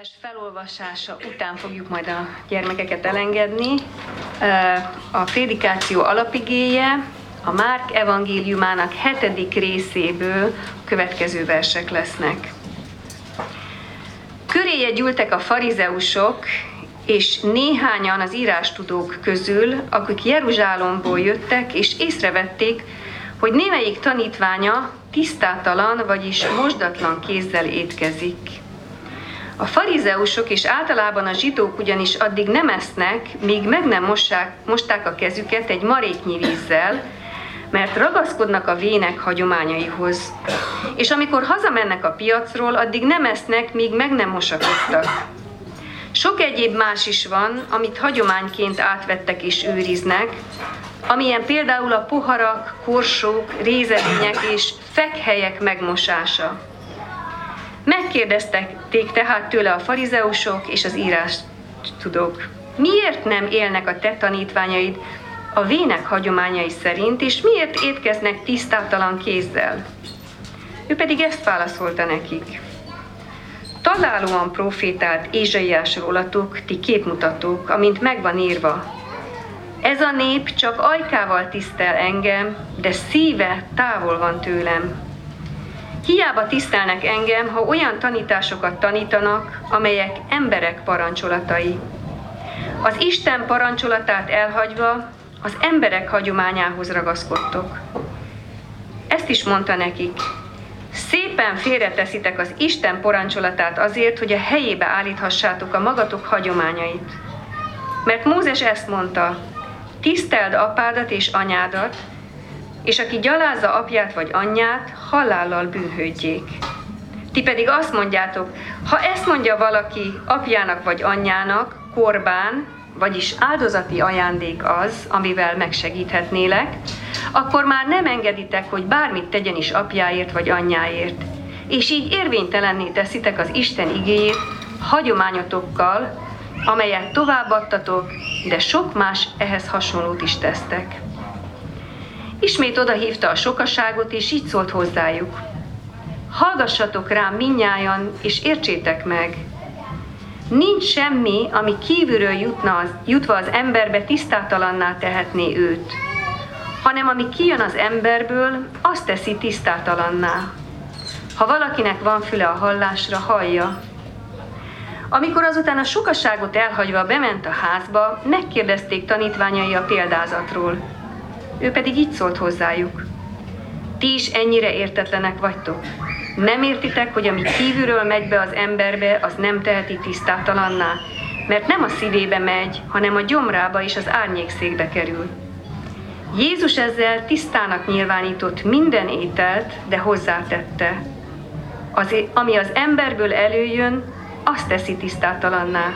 vers felolvasása után fogjuk majd a gyermekeket elengedni. A prédikáció alapigéje a Márk evangéliumának hetedik részéből következő versek lesznek. Köréje gyűltek a farizeusok, és néhányan az írástudók közül, akik Jeruzsálemból jöttek, és észrevették, hogy némelyik tanítványa tisztátalan, vagyis mosdatlan kézzel étkezik. A farizeusok és általában a zsidók ugyanis addig nem esznek, míg meg nem mossák, mosták a kezüket egy maréknyi vízzel, mert ragaszkodnak a vének hagyományaihoz. És amikor hazamennek a piacról, addig nem esznek, míg meg nem mosakodtak. Sok egyéb más is van, amit hagyományként átvettek és őriznek, amilyen például a poharak, korsók, rézedények és fekhelyek megmosása. Megkérdeztek tehát tőle a farizeusok és az írás tudók, miért nem élnek a te tanítványaid a vének hagyományai szerint, és miért étkeznek tisztátalan kézzel? Ő pedig ezt válaszolta nekik. Találóan profétált Ézsaiás rólatok, ti képmutatók, amint megvan írva. Ez a nép csak ajkával tisztel engem, de szíve távol van tőlem Hiába tisztelnek engem, ha olyan tanításokat tanítanak, amelyek emberek parancsolatai. Az Isten parancsolatát elhagyva az emberek hagyományához ragaszkodtok. Ezt is mondta nekik. Szépen félreteszitek az Isten parancsolatát azért, hogy a helyébe állíthassátok a magatok hagyományait. Mert Mózes ezt mondta, tiszteld apádat és anyádat, és aki gyalázza apját vagy anyját, halállal bűnhődjék. Ti pedig azt mondjátok, ha ezt mondja valaki apjának vagy anyjának, korbán, vagyis áldozati ajándék az, amivel megsegíthetnélek, akkor már nem engeditek, hogy bármit tegyen is apjáért vagy anyjáért. És így érvénytelenné teszitek az Isten igéjét hagyományotokkal, amelyet továbbadtatok, de sok más ehhez hasonlót is tesztek. Ismét odahívta a sokaságot, és így szólt hozzájuk. Hallgassatok rám minnyájan, és értsétek meg. Nincs semmi, ami kívülről jutna jutva az emberbe tisztátalanná tehetné őt, hanem ami kijön az emberből, azt teszi tisztátalanná. Ha valakinek van füle a hallásra, hallja. Amikor azután a sokaságot elhagyva bement a házba, megkérdezték tanítványai a példázatról – ő pedig így szólt hozzájuk. Ti is ennyire értetlenek vagytok. Nem értitek, hogy ami kívülről megy be az emberbe, az nem teheti tisztátalanná, mert nem a szívébe megy, hanem a gyomrába és az árnyékszékbe kerül. Jézus ezzel tisztának nyilvánított minden ételt, de hozzátette. Az, ami az emberből előjön, azt teszi tisztátalanná,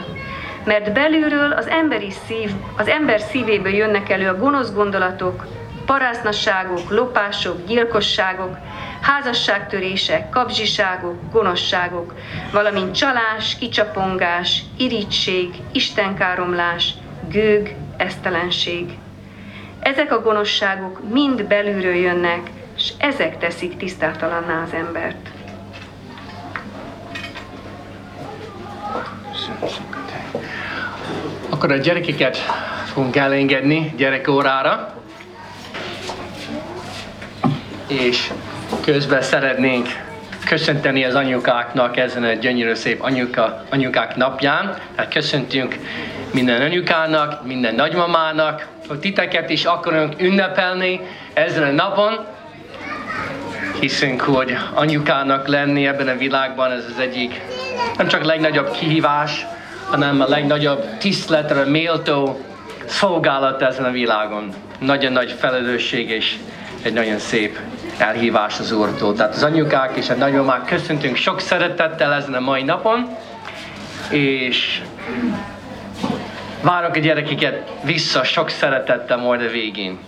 mert belülről az, emberi szív, az ember szívéből jönnek elő a gonosz gondolatok, parásznasságok, lopások, gyilkosságok, házasságtörések, kapzsiságok, gonoszságok, valamint csalás, kicsapongás, irítség, istenkáromlás, gőg, esztelenség. Ezek a gonoszságok mind belülről jönnek, és ezek teszik tisztátalanná az embert. Akkor a gyerekeket fogunk elengedni gyerekórára, és közben szeretnénk köszönteni az anyukáknak ezen a gyönyörű szép anyuka, anyukák napján. Hát köszöntünk minden anyukának, minden nagymamának, hogy titeket is akarunk ünnepelni ezen a napon. Hiszünk, hogy anyukának lenni ebben a világban ez az egyik nem csak legnagyobb kihívás, hanem a legnagyobb tiszteletre méltó szolgálat ezen a világon. Nagyon nagy felelősség és egy nagyon szép elhívás az Úrtól. Tehát az anyukák és a nagymamák köszöntünk sok szeretettel ezen a mai napon, és várok a gyerekeket vissza sok szeretettel majd a végén.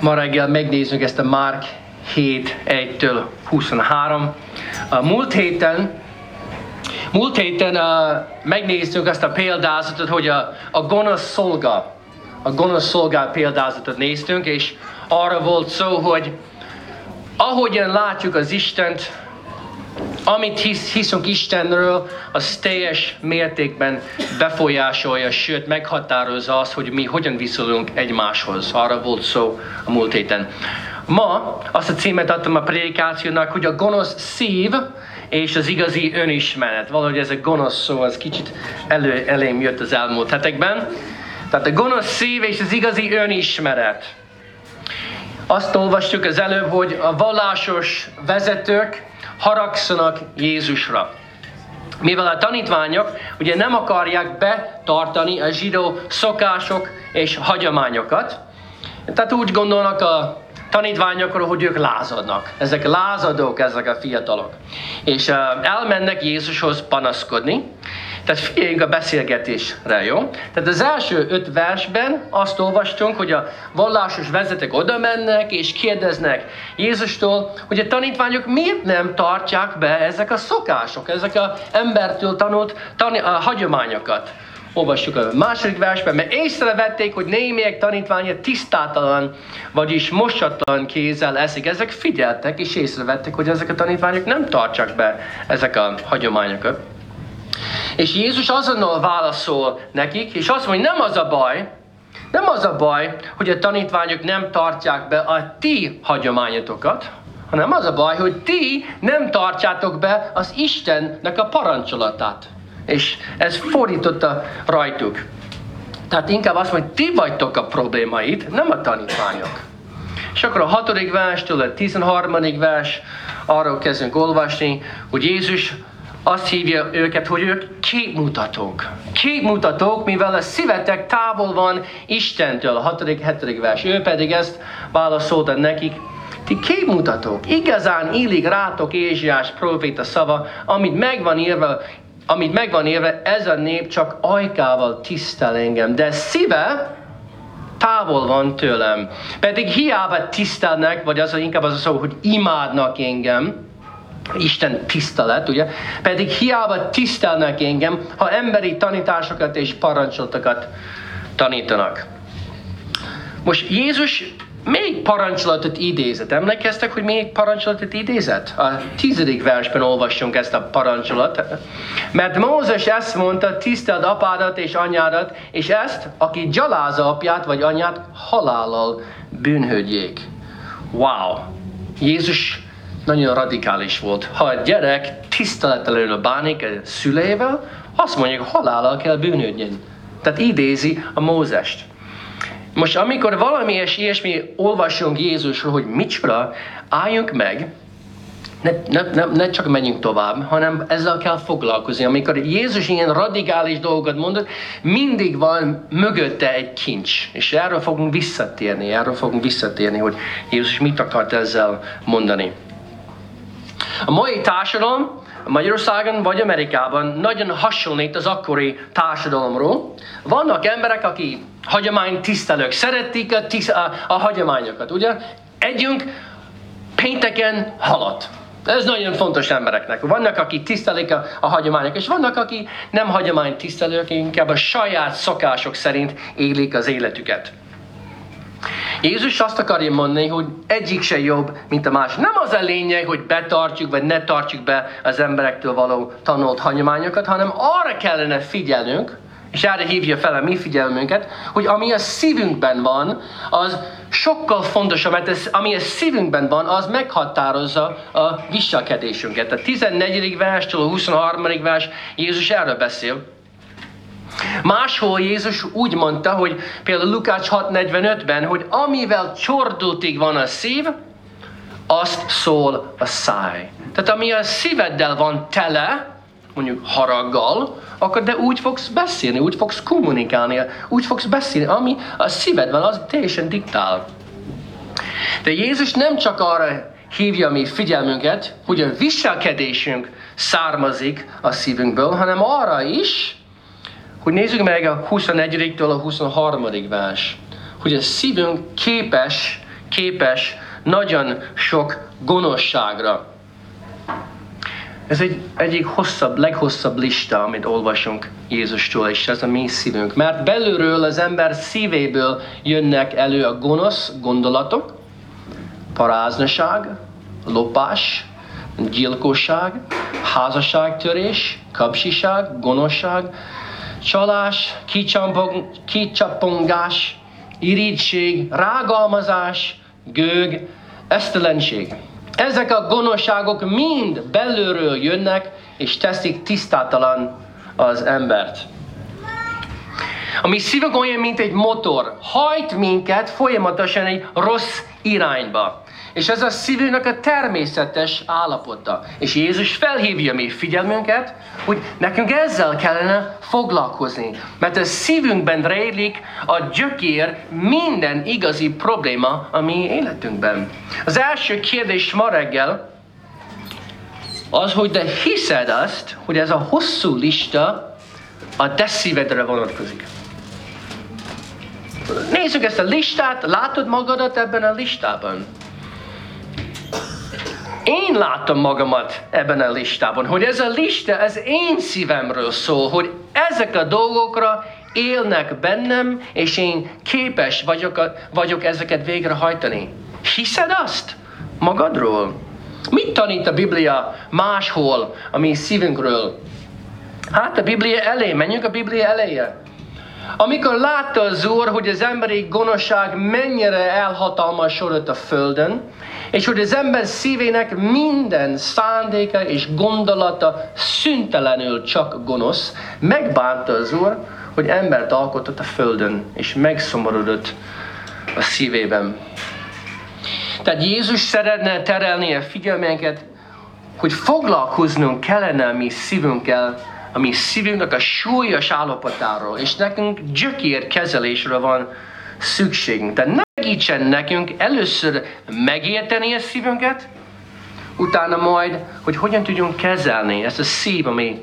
Ma reggel megnézzük ezt a Márk 7, 1-től 23. A múlt héten Múlt héten uh, megnéztük azt a példázatot, hogy a, a gonosz szolga, a gonosz szolgál példázatot néztünk, és arra volt szó, hogy ahogyan látjuk az Istent, amit hisz, hiszünk Istenről, az teljes mértékben befolyásolja, sőt meghatározza azt, hogy mi hogyan viszonyulunk egymáshoz. Arra volt szó a múlt héten. Ma azt a címet adtam a prédikációnak, hogy a gonosz szív és az igazi önismeret. Valahogy ez a gonosz szó, az kicsit elő, elém jött az elmúlt hetekben. Tehát a gonosz szív és az igazi önismeret. Azt olvastuk az előbb, hogy a vallásos vezetők haragszanak Jézusra. Mivel a tanítványok ugye nem akarják betartani a zsidó szokások és hagyományokat, tehát úgy gondolnak a tanítványokról, hogy ők lázadnak. Ezek lázadók, ezek a fiatalok. És uh, elmennek Jézushoz panaszkodni, tehát figyeljünk a beszélgetésre, jó? Tehát az első öt versben azt olvastunk, hogy a vallásos vezetek oda mennek és kérdeznek Jézustól, hogy a tanítványok miért nem tartják be ezek a szokások, ezek a embertől tanult tani- a hagyományokat. Olvassuk a második versben, mert észrevették, hogy némelyek tanítványa tisztátalan, vagyis mosatlan kézzel eszik. Ezek figyeltek és észrevették, hogy ezek a tanítványok nem tartják be ezek a hagyományokat. És Jézus azonnal válaszol nekik, és azt mondja, nem az a baj, nem az a baj, hogy a tanítványok nem tartják be a ti hagyományotokat, hanem az a baj, hogy ti nem tartjátok be az Istennek a parancsolatát. És ez fordította rajtuk. Tehát inkább azt mondja, ti vagytok a problémait, nem a tanítványok. És akkor a hatodik verstől a tizenharmadik vers, arról kezdünk olvasni, hogy Jézus azt hívja őket, hogy ők képmutatók. Képmutatók, mivel a szívetek távol van Istentől, a hatodik, hetedik vers. Ő pedig ezt válaszolta nekik, ti képmutatók, igazán illik rátok Ézsiás proféta szava, amit megvan írva, amit megvan írva, ez a nép csak ajkával tisztel engem, de szíve távol van tőlem. Pedig hiába tisztelnek, vagy az inkább az a szó, hogy imádnak engem, Isten tisztelet, ugye? Pedig hiába tisztelnek engem, ha emberi tanításokat és parancsolatokat tanítanak. Most Jézus még parancsolatot idézett. Emlékeztek, hogy még parancsolatot idézett? A tizedik versben olvassunk ezt a parancsolatot. Mert Mózes ezt mondta, tiszteld apádat és anyádat, és ezt, aki gyalázza apját vagy anyát, halállal bűnhődjék. Wow! Jézus nagyon radikális volt. Ha a gyerek tisztelettelenül bánik a szüleivel, azt mondja, hogy halállal kell bűnődjön. Tehát idézi a Mózest. Most amikor valami és ilyesmi olvasunk Jézusról, hogy micsoda, álljunk meg, ne, ne, ne, ne csak menjünk tovább, hanem ezzel kell foglalkozni. Amikor Jézus ilyen radikális dolgokat mondott, mindig van mögötte egy kincs. És erről fogunk visszatérni, erről fogunk visszatérni, hogy Jézus mit akart ezzel mondani. A mai társadalom Magyarországon vagy Amerikában nagyon hasonlít az akkori társadalomról. Vannak emberek, akik hagyomány tisztelők, szeretik a, tisz, a, a hagyományokat, ugye? Együnk pénteken halat. Ez nagyon fontos embereknek. Vannak, akik tisztelik a, a hagyományok, és vannak, akik nem hagyomány tisztelők, inkább a saját szokások szerint élik az életüket. Jézus azt akarja mondani, hogy egyik se jobb, mint a másik. Nem az a lényeg, hogy betartjuk, vagy ne tartjuk be az emberektől való tanult hagyományokat, hanem arra kellene figyelnünk, és erre hívja fel a mi figyelmünket, hogy ami a szívünkben van, az sokkal fontosabb, mert ez, ami a szívünkben van, az meghatározza a viselkedésünket. A 14. verstől a 23. vers Jézus erről beszél. Máshol Jézus úgy mondta, hogy például Lukács 6.45-ben, hogy amivel csordultig van a szív, azt szól a száj. Tehát ami a szíveddel van tele, mondjuk haraggal, akkor de úgy fogsz beszélni, úgy fogsz kommunikálni, úgy fogsz beszélni, ami a szívedben az teljesen diktál. De Jézus nem csak arra hívja mi figyelmünket, hogy a viselkedésünk származik a szívünkből, hanem arra is, hogy nézzük meg a 21-től a 23. vers, hogy a szívünk képes, képes nagyon sok gonoszságra. Ez egy egyik hosszabb, leghosszabb lista, amit olvasunk Jézustól, és ez a mi szívünk. Mert belülről az ember szívéből jönnek elő a gonosz gondolatok, paráznaság, lopás, gyilkosság, házasságtörés, kapcsiság, gonoszság, csalás, kicsampong, kicsapongás, irítség, rágalmazás, gőg, esztelenség. Ezek a gonoszságok mind belülről jönnek, és teszik tisztátalan az embert. A mi szívünk olyan, mint egy motor. Hajt minket folyamatosan egy rossz irányba. És ez a szívünknek a természetes állapota. És Jézus felhívja mi figyelmünket, hogy nekünk ezzel kellene foglalkozni. Mert a szívünkben rejlik a gyökér minden igazi probléma a mi életünkben. Az első kérdés ma reggel az, hogy de hiszed azt, hogy ez a hosszú lista a te szívedre vonatkozik. Nézzük ezt a listát, látod magadat ebben a listában? Én látom magamat ebben a listában, hogy ez a lista az én szívemről szól, hogy ezek a dolgokra élnek bennem, és én képes vagyok, vagyok ezeket végrehajtani. Hiszed azt magadról? Mit tanít a Biblia máshol a mi szívünkről? Hát a Biblia elé, menjünk a Biblia eléje. Amikor látta az Úr, hogy az emberi gonoszság mennyire elhatalmasodott a földön, és hogy az ember szívének minden szándéka és gondolata szüntelenül csak gonosz, megbánta az Úr, hogy embert alkotott a földön, és megszomorodott a szívében. Tehát Jézus szeretne terelni a figyelmünket, hogy foglalkoznunk kellene a mi szívünkkel, a mi szívünknek a súlyos állapotáról, és nekünk gyökér kezelésre van szükségünk. Tehát segítsen nekünk először megérteni a szívünket, utána majd, hogy hogyan tudjunk kezelni ezt a szív, ami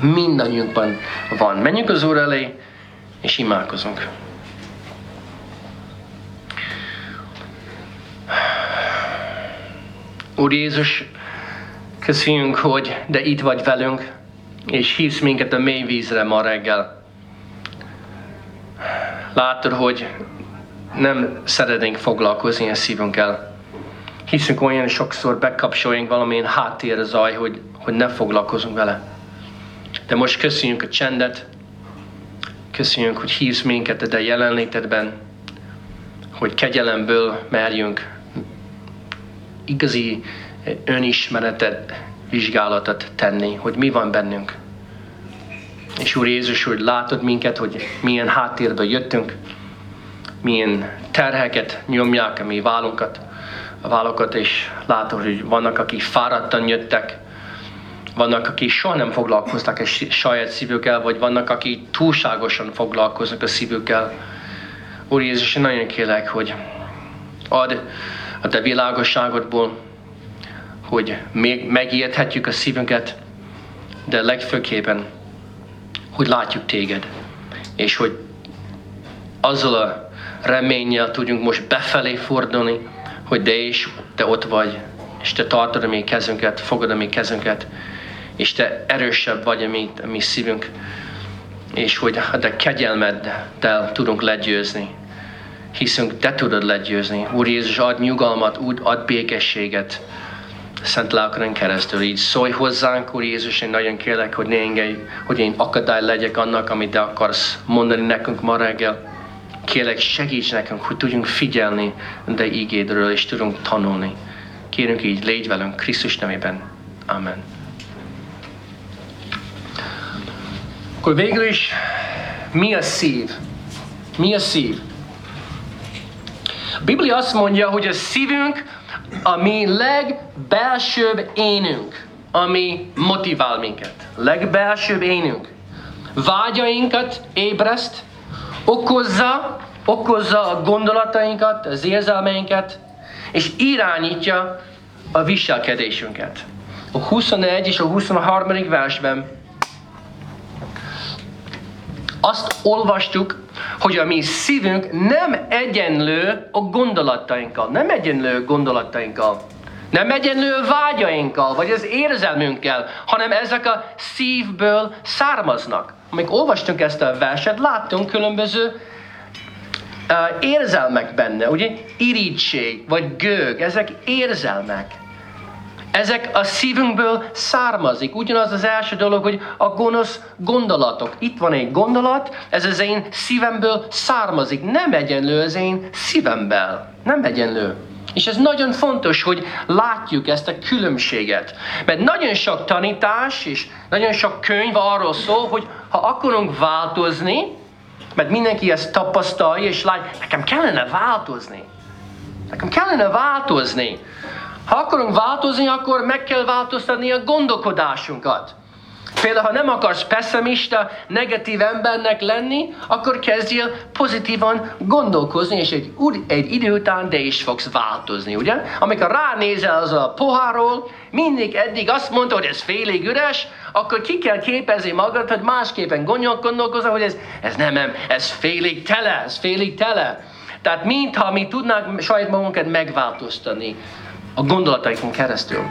mindannyiunkban van. Menjünk az Úr elé, és imádkozunk. Úr Jézus, köszönjük, hogy de itt vagy velünk, és hívsz minket a mély vízre ma reggel. Látod, hogy nem szeretnénk foglalkozni a szívünkkel. Hiszünk olyan sokszor bekapcsoljunk valamilyen zaj, hogy, hogy ne foglalkozunk vele. De most köszönjük a csendet, köszönjük, hogy hívsz minket a te jelenlétedben, hogy kegyelemből merjünk igazi önismeretet, vizsgálatot tenni, hogy mi van bennünk. És Úr Jézus, hogy látod minket, hogy milyen háttérből jöttünk, milyen terheket nyomják a mi vállunkat, a vállokat, és látod, hogy vannak, akik fáradtan jöttek, vannak, akik soha nem foglalkoztak a saját szívükkel, vagy vannak, akik túlságosan foglalkoznak a szívükkel. Úr Jézus, én nagyon kérlek, hogy ad a te világosságodból, hogy még megérthetjük a szívünket, de legfőképpen, hogy látjuk téged, és hogy azzal a reménnyel tudjunk most befelé fordulni, hogy de is, te ott vagy, és te tartod a mi kezünket, fogod a mi kezünket, és te erősebb vagy a mi, a mi szívünk, és hogy a te kegyelmeddel tudunk legyőzni. Hiszünk, te tudod legyőzni. Úr Jézus, ad nyugalmat, úgy ad békességet, Szent Lelkön keresztül így szólj hozzánk, Úr Jézus, én nagyon kérlek, hogy ne engedj, hogy én akadály legyek annak, amit te akarsz mondani nekünk ma reggel. Kérlek, segíts nekünk, hogy tudjunk figyelni de ígédről, és tudunk tanulni. Kérünk így, légy velünk Krisztus nevében. Amen. Akkor végül is, mi a szív? Mi a szív? A Biblia azt mondja, hogy a szívünk a mi legbelsőbb énünk, ami motivál minket. Legbelsőbb énünk. Vágyainkat ébreszt, okozza, okozza a gondolatainkat, az érzelmeinket, és irányítja a viselkedésünket. A 21 és a 23. versben azt olvastuk, hogy a mi szívünk nem egyenlő a gondolatainkkal, nem egyenlő gondolatainkkal, nem egyenlő vágyainkkal, vagy az érzelmünkkel, hanem ezek a szívből származnak. Amikor olvastunk ezt a verset, láttunk különböző uh, érzelmek benne, ugye? Irítség, vagy gőg, ezek érzelmek. Ezek a szívünkből származik. Ugyanaz az első dolog, hogy a gonosz gondolatok. Itt van egy gondolat, ez az én szívemből származik. Nem egyenlő az én szívemből. Nem egyenlő. És ez nagyon fontos, hogy látjuk ezt a különbséget. Mert nagyon sok tanítás és nagyon sok könyv arról szól, hogy ha akarunk változni, mert mindenki ezt tapasztalja és lát, nekem kellene változni. Nekem kellene változni. Ha akarunk változni, akkor meg kell változtatni a gondolkodásunkat. Például, ha nem akarsz pessimista, negatív embernek lenni, akkor kezdjél pozitívan gondolkozni, és egy, egy idő után de is fogsz változni, ugye? Amikor ránézel az a poháról, mindig eddig azt mondta, hogy ez félig üres, akkor ki kell képezni magad, hogy másképpen gondolkozol, hogy ez, ez nem, nem, ez félig tele, ez félig tele. Tehát mintha mi tudnánk saját magunkat megváltoztatni a gondolataikon keresztül.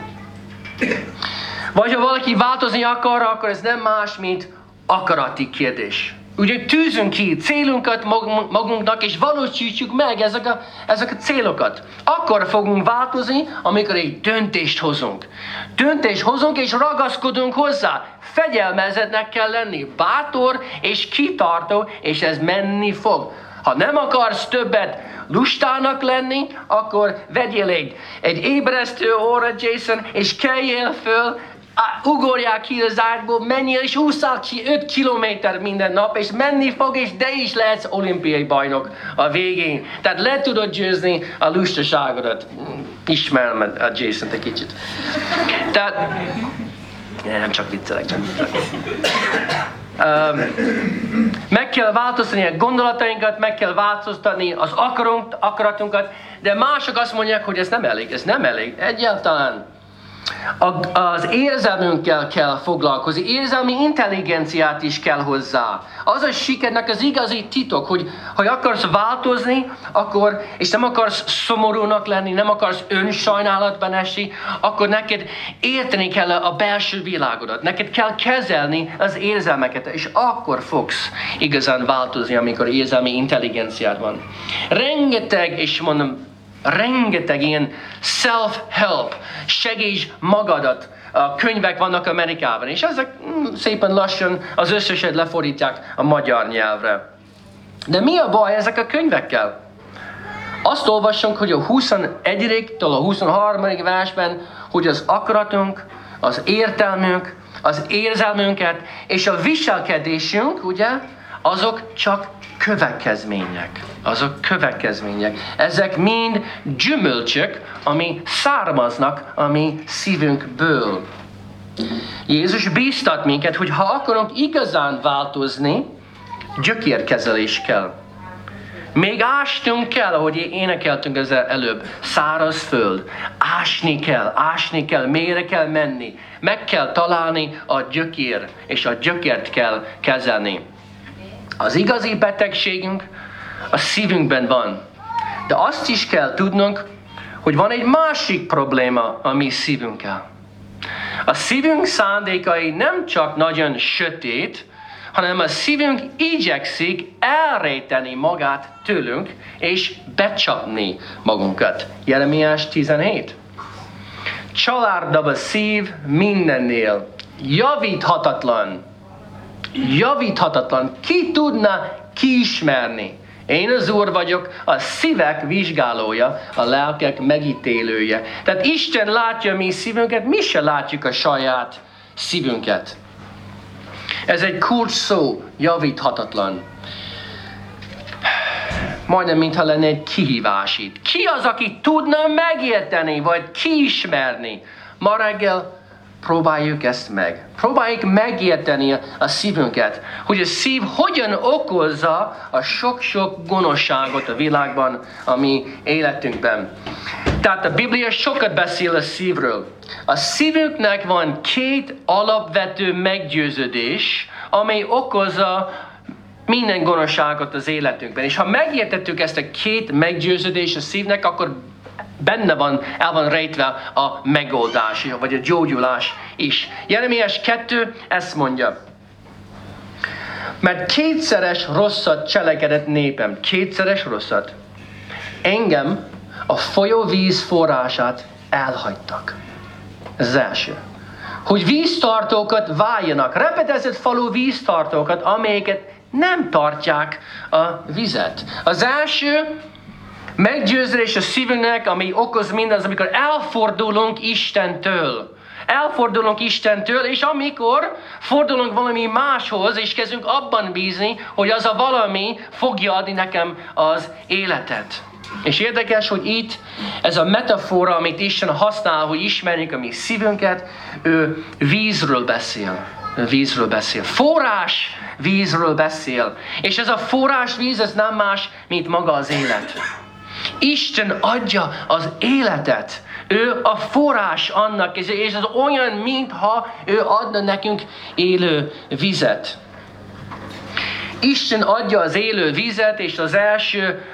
Vagy ha valaki változni akar, akkor ez nem más, mint akarati kérdés. Ugye tűzünk ki célunkat magunknak, és valósítsuk meg ezek a, ezek a célokat. Akkor fogunk változni, amikor egy döntést hozunk. Döntést hozunk, és ragaszkodunk hozzá. Fegyelmezetnek kell lenni, bátor és kitartó, és ez menni fog. Ha nem akarsz többet lustának lenni, akkor vegyél egy, egy ébresztő óra, Jason, és keljél föl, ugorjál ki az ágyból, menjél és úszál ki 5 kilométer minden nap, és menni fog, és de is lehetsz olimpiai bajnok a végén. Tehát le tudod győzni a lustaságodat. Ismerem a jason egy kicsit. Tehát, nem csak viccelek, csak viccelek. Meg kell változtatni a gondolatainkat, meg kell változtatni az akarunk, akaratunkat, de mások azt mondják, hogy ez nem elég, ez nem elég, egyáltalán az érzelmünkkel kell foglalkozni, érzelmi intelligenciát is kell hozzá. Az a sikernek az igazi titok, hogy ha akarsz változni, akkor, és nem akarsz szomorúnak lenni, nem akarsz önsajnálatban esni, akkor neked érteni kell a belső világodat, neked kell kezelni az érzelmeket, és akkor fogsz igazán változni, amikor érzelmi intelligenciád van. Rengeteg, és mondom, rengeteg ilyen self-help, segíts magadat a könyvek vannak Amerikában, és ezek mm, szépen lassan az összeset lefordítják a magyar nyelvre. De mi a baj ezek a könyvekkel? Azt olvassunk, hogy a 21-től a 23. versben, hogy az akaratunk, az értelmünk, az érzelmünket és a viselkedésünk, ugye, azok csak következmények. Azok következmények. Ezek mind gyümölcsök, ami származnak a mi szívünkből. Jézus bíztat minket, hogy ha akarunk igazán változni, gyökérkezelés kell. Még ástunk kell, ahogy énekeltünk ezzel előbb. Száraz föld. Ásni kell, ásni kell, mélyre kell menni. Meg kell találni a gyökér, és a gyökért kell kezelni. Az igazi betegségünk a szívünkben van. De azt is kell tudnunk, hogy van egy másik probléma a mi szívünkkel. A szívünk szándékai nem csak nagyon sötét, hanem a szívünk igyekszik elrejteni magát tőlünk, és becsapni magunkat. Jeremiás 17. Csalárdabb a szív mindennél, javíthatatlan, javíthatatlan. Ki tudna kiismerni? Én az Úr vagyok, a szívek vizsgálója, a lelkek megítélője. Tehát Isten látja mi szívünket, mi se látjuk a saját szívünket. Ez egy kulcs szó, javíthatatlan. Majdnem, mintha lenne egy kihívás itt. Ki az, aki tudna megérteni, vagy kiismerni? Ma reggel Próbáljuk ezt meg. Próbáljuk megérteni a szívünket, hogy a szív hogyan okozza a sok-sok gonoszságot a világban, a mi életünkben. Tehát a Biblia sokat beszél a szívről. A szívünknek van két alapvető meggyőződés, amely okozza minden gonoszságot az életünkben. És ha megértettük ezt a két meggyőződés a szívnek, akkor benne van, el van rejtve a megoldás, vagy a gyógyulás is. Jeremias 2 ezt mondja. Mert kétszeres rosszat cselekedett népem, kétszeres rosszat. Engem a folyóvíz forrását elhagytak. Ez az első. Hogy víztartókat váljanak, repedezett falu víztartókat, amelyeket nem tartják a vizet. Az első meggyőződés a szívünknek, ami okoz mindaz, amikor elfordulunk Istentől. Elfordulunk Istentől, és amikor fordulunk valami máshoz, és kezdünk abban bízni, hogy az a valami fogja adni nekem az életet. És érdekes, hogy itt ez a metafora, amit Isten használ, hogy ismerjük a mi szívünket, ő vízről beszél. Vízről beszél. Forrás vízről beszél. És ez a forrás víz, ez nem más, mint maga az élet. Isten adja az életet. Ő a forrás annak, és ez olyan, mintha ő adna nekünk élő vizet. Isten adja az élő vizet, és az első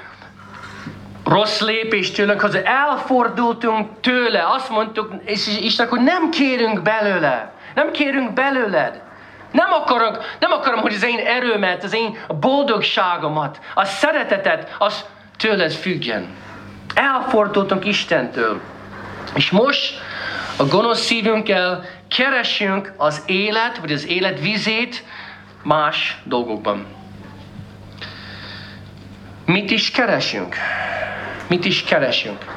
rossz lépés tőlünk, hogy elfordultunk tőle, azt mondtuk, és Isten, hogy nem kérünk belőle, nem kérünk belőled. Nem, akarok, nem akarom, hogy az én erőmet, az én boldogságomat, a szeretetet, az tőled függjen. Elfordultunk Istentől. És most a gonosz szívünkkel keresünk az élet, vagy az élet vizét más dolgokban. Mit is keresünk? Mit is keresünk?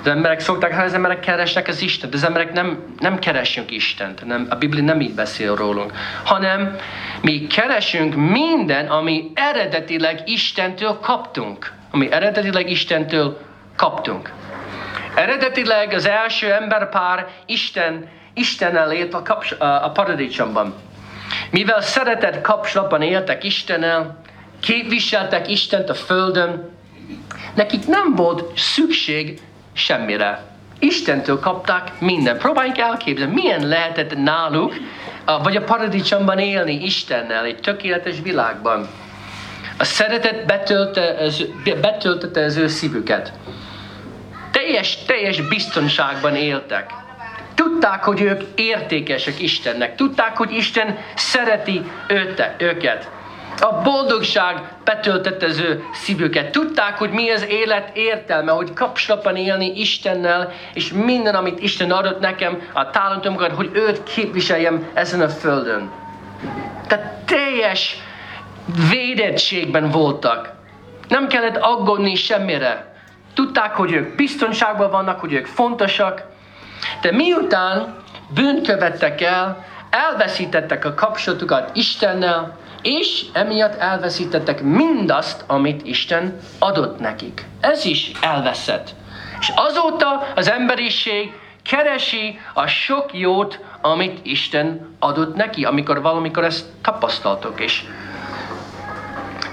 Az emberek szokták, hát az emberek keresnek az Istent, az emberek nem, nem keresünk Istent. Nem, a Biblia nem így beszél rólunk. Hanem mi keresünk minden, ami eredetileg Istentől kaptunk. Ami eredetileg Istentől kaptunk. Eredetileg az első emberpár Isten, Istennel élt a, kaps, a, paradicsomban. Mivel szeretett kapcsolatban éltek Istennel, képviseltek Istent a földön, nekik nem volt szükség semmire. Istentől kapták minden. Próbáljunk elképzelni, milyen lehetett náluk, vagy a paradicsomban élni Istennel, egy tökéletes világban. A szeretet betöltette az, betöltette az ő szívüket. Teljes, teljes biztonságban éltek. Tudták, hogy ők értékesek Istennek. Tudták, hogy Isten szereti őte, őket. A boldogság betöltette az ő szívüket. Tudták, hogy mi az élet értelme, hogy kapcsolatban élni Istennel, és minden, amit Isten adott nekem, a talentomokat, hogy őt képviseljem ezen a földön. Tehát teljes védettségben voltak. Nem kellett aggódni semmire. Tudták, hogy ők biztonságban vannak, hogy ők fontosak. De miután bűnt követtek el, elveszítettek a kapcsolatukat Istennel, és emiatt elveszítettek mindazt, amit Isten adott nekik. Ez is elveszett. És azóta az emberiség keresi a sok jót, amit Isten adott neki, amikor valamikor ezt tapasztaltok. És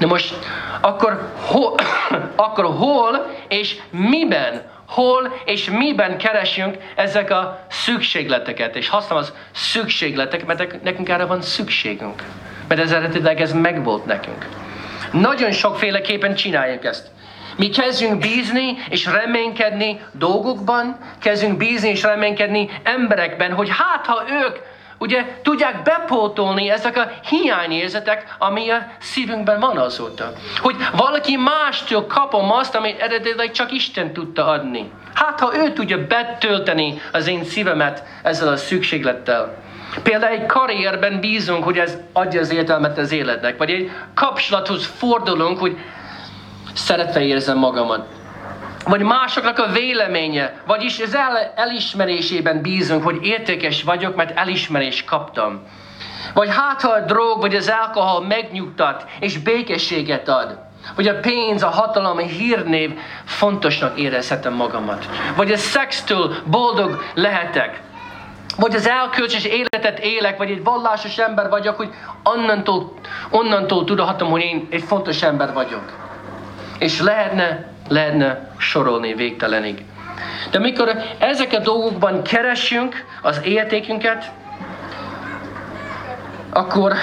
de most akkor hol, akkor hol és miben hol és miben keresünk ezek a szükségleteket. És használom az szükségletek, mert nekünk erre van szükségünk mert ez eredetileg ez megvolt nekünk. Nagyon sokféleképpen csináljuk ezt. Mi kezdünk bízni és reménykedni dolgokban, kezdünk bízni és reménykedni emberekben, hogy hát ha ők ugye tudják bepótolni ezek a hiányérzetek, ami a szívünkben van azóta. Hogy valaki mástól kapom azt, amit eredetileg csak Isten tudta adni. Hát ha ő tudja betölteni az én szívemet ezzel a szükséglettel. Például egy karrierben bízunk, hogy ez adja az értelmet az életnek, vagy egy kapcsolathoz fordulunk, hogy szeretve érzem magamat. Vagy másoknak a véleménye, vagyis az el, elismerésében bízunk, hogy értékes vagyok, mert elismerést kaptam. Vagy hát, ha a drog vagy az alkohol megnyugtat és békességet ad. Vagy a pénz, a hatalom, a hírnév fontosnak érezhetem magamat. Vagy a szextől boldog lehetek vagy az elkölcses életet élek, vagy egy vallásos ember vagyok, hogy onnantól, onnantól tudhatom, hogy én egy fontos ember vagyok. És lehetne, lehetne sorolni végtelenig. De amikor ezek a dolgokban keresünk az értékünket, akkor,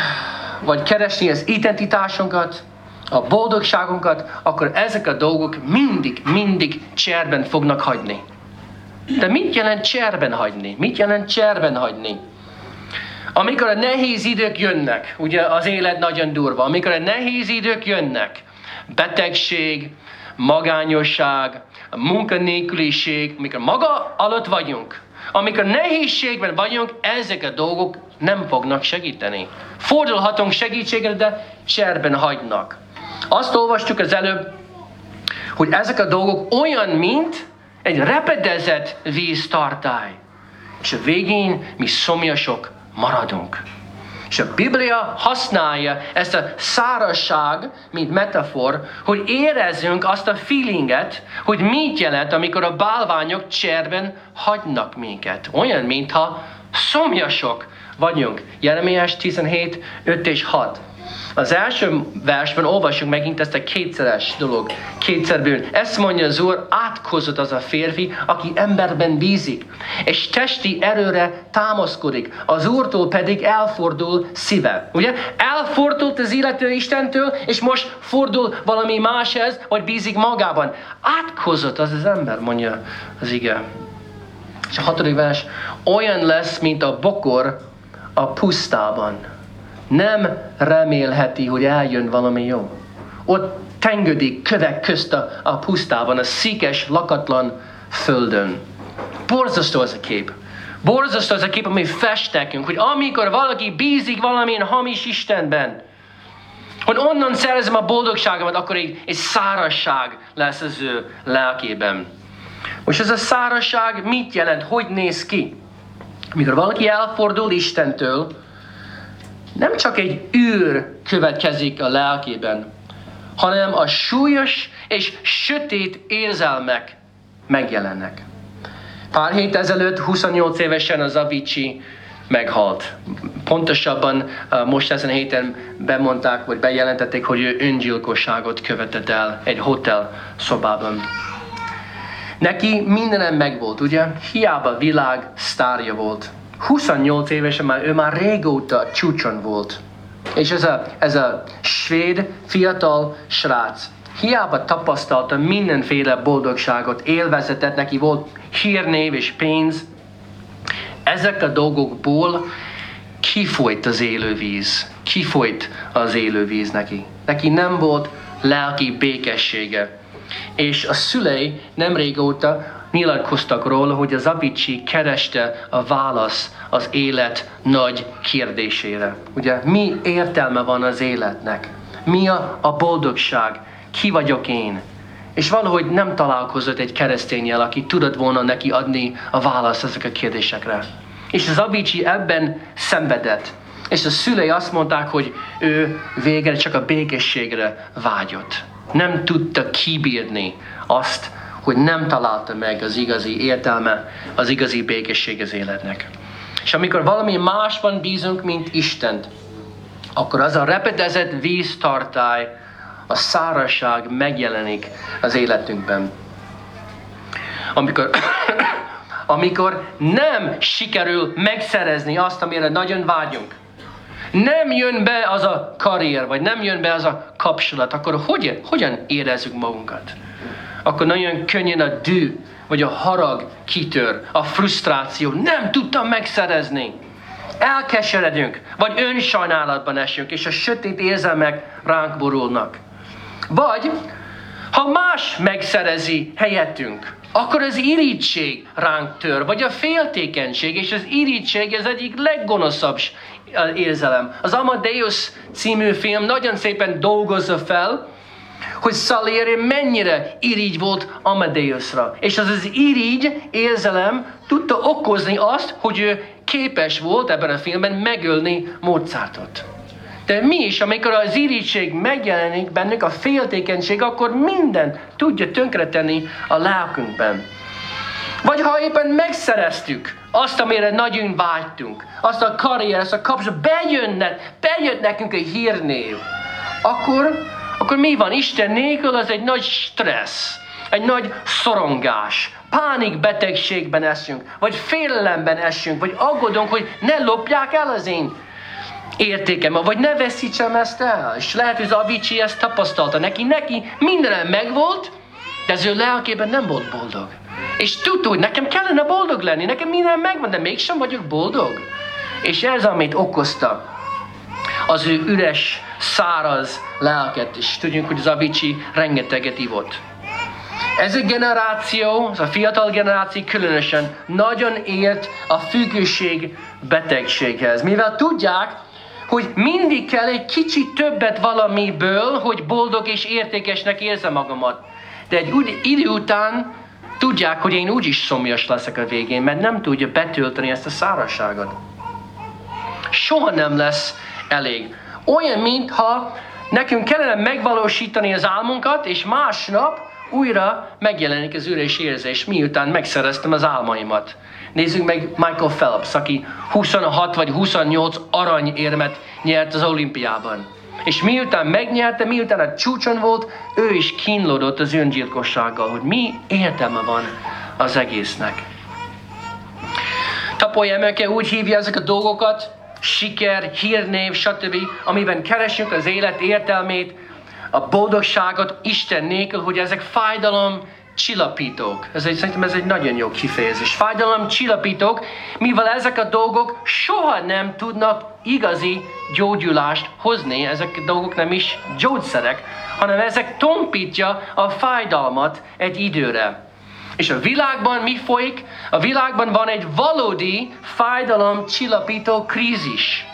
vagy keresni az identitásunkat, a boldogságunkat, akkor ezek a dolgok mindig, mindig cserben fognak hagyni. De mit jelent cserben hagyni? Mit jelent cserben hagyni? Amikor a nehéz idők jönnek, ugye az élet nagyon durva, amikor a nehéz idők jönnek, betegség, magányosság, munkanélküliség, amikor maga alatt vagyunk, amikor nehézségben vagyunk, ezek a dolgok nem fognak segíteni. Fordulhatunk segítségre, de cserben hagynak. Azt olvastuk az előbb, hogy ezek a dolgok olyan, mint egy repedezett víztartály. És a végén mi szomjasok maradunk. És a Biblia használja ezt a szárazság, mint metafor, hogy érezzünk azt a feelinget, hogy mit jelent, amikor a bálványok cserben hagynak minket. Olyan, mintha szomjasok vagyunk. Jeremiás 17, 5 és 6. Az első versben olvasunk megint ezt a kétszeres dolog, kétszer bűn. Ezt mondja az Úr, átkozott az a férfi, aki emberben bízik, és testi erőre támaszkodik. Az Úrtól pedig elfordul szíve. Ugye? Elfordult az illető Istentől, és most fordul valami máshez, vagy bízik magában. Átkozott az az ember, mondja az ige. És a hatodik vers, olyan lesz, mint a bokor a pusztában nem remélheti, hogy eljön valami jó. Ott tengődik kövek közt a, a pusztában, a szíkes, lakatlan földön. Borzasztó az a kép. Borzasztó az a kép, ami fest nekünk, hogy amikor valaki bízik valamilyen hamis Istenben, hogy onnan szerezem a boldogságomat, akkor egy, egy szárasság lesz az ő lelkében. Most ez a szárasság mit jelent? Hogy néz ki? Amikor valaki elfordul Istentől, nem csak egy űr következik a lelkében, hanem a súlyos és sötét érzelmek megjelennek. Pár hét ezelőtt 28 évesen az Avicii meghalt. Pontosabban most ezen a héten bemondták, vagy bejelentették, hogy ő öngyilkosságot követett el egy hotel szobában. Neki mindenem megvolt, ugye? Hiába világ sztárja volt. 28 évesen már, ő már régóta csúcson volt. És ez a, ez a svéd fiatal srác hiába tapasztalta mindenféle boldogságot, élvezetet, neki volt hírnév és pénz. Ezek a dolgokból kifolyt az élővíz. Kifolyt az élővíz neki. Neki nem volt lelki békessége. És a szülei nem régóta nyilatkoztak róla, hogy az Avicii kereste a válasz az élet nagy kérdésére. Ugye mi értelme van az életnek? Mi a, a boldogság? Ki vagyok én? És valahogy nem találkozott egy keresztényel, aki tudott volna neki adni a választ ezek a kérdésekre. És az Avicii ebben szenvedett. És a szülei azt mondták, hogy ő végre csak a békességre vágyott. Nem tudta kibírni azt, hogy nem találta meg az igazi értelme, az igazi békesség az életnek. És amikor valami másban bízunk, mint Istent, akkor az a repedezett víztartály, a szárazság megjelenik az életünkben. Amikor, amikor nem sikerül megszerezni azt, amire nagyon vágyunk, nem jön be az a karrier, vagy nem jön be az a kapcsolat, akkor hogyan, hogyan érezzük magunkat? Akkor nagyon könnyen a dű, vagy a harag kitör, a frusztráció. Nem tudtam megszerezni. Elkeseredünk, vagy önsajnálatban esünk, és a sötét érzelmek ránk borulnak. Vagy, ha más megszerezi helyettünk, akkor az irítség ránk tör, vagy a féltékenység, és az irítség az egyik leggonoszabb érzelem. Az Amadeus című film nagyon szépen dolgozza fel, hogy Salieri mennyire irigy volt Amadeusra. És az az irigy érzelem tudta okozni azt, hogy ő képes volt ebben a filmben megölni Mozartot. De mi is, amikor az irigység megjelenik bennünk, a féltékenység, akkor minden tudja tönkretenni a lelkünkben. Vagy ha éppen megszereztük azt, amire nagyon vágytunk, azt a karrier, azt a kapcsolat, bejönne, bejön nekünk egy hírnév, akkor akkor mi van? Isten nélkül az egy nagy stressz, egy nagy szorongás, pánikbetegségben esünk, vagy félelemben esünk, vagy aggódunk, hogy ne lopják el az én értékem, vagy ne veszítsem ezt el. És lehet, hogy az Avicii ezt tapasztalta. Neki, neki minden megvolt, de az ő lelkében nem volt boldog. És tudta, hogy nekem kellene boldog lenni, nekem minden megvan, de mégsem vagyok boldog. És ez, amit okozta az ő üres, száraz lelket, és tudjunk, hogy az rengeteget ivott. Ez a generáció, ez a fiatal generáció különösen nagyon ért a függőség betegséghez. Mivel tudják, hogy mindig kell egy kicsit többet valamiből, hogy boldog és értékesnek érzem magamat. De egy idő után tudják, hogy én úgyis szomjas leszek a végén, mert nem tudja betölteni ezt a szárazságot. Soha nem lesz elég. Olyan, mintha nekünk kellene megvalósítani az álmunkat, és másnap újra megjelenik az üres érzés, miután megszereztem az álmaimat. Nézzük meg Michael Phelps, aki 26 vagy 28 aranyérmet nyert az olimpiában. És miután megnyerte, miután a csúcson volt, ő is kínlódott az öngyilkossággal, hogy mi értelme van az egésznek. Tapolja Emelke úgy hívja ezek a dolgokat, siker, hírnév, stb., amiben keresünk az élet értelmét, a boldogságot Isten nélkül, hogy ezek fájdalom csillapítók. Ez egy, szerintem ez egy nagyon jó kifejezés. Fájdalom csillapítók, mivel ezek a dolgok soha nem tudnak igazi gyógyulást hozni. Ezek a dolgok nem is gyógyszerek, hanem ezek tompítja a fájdalmat egy időre. És a világban mi folyik? A világban van egy valódi fájdalom csillapító krízis.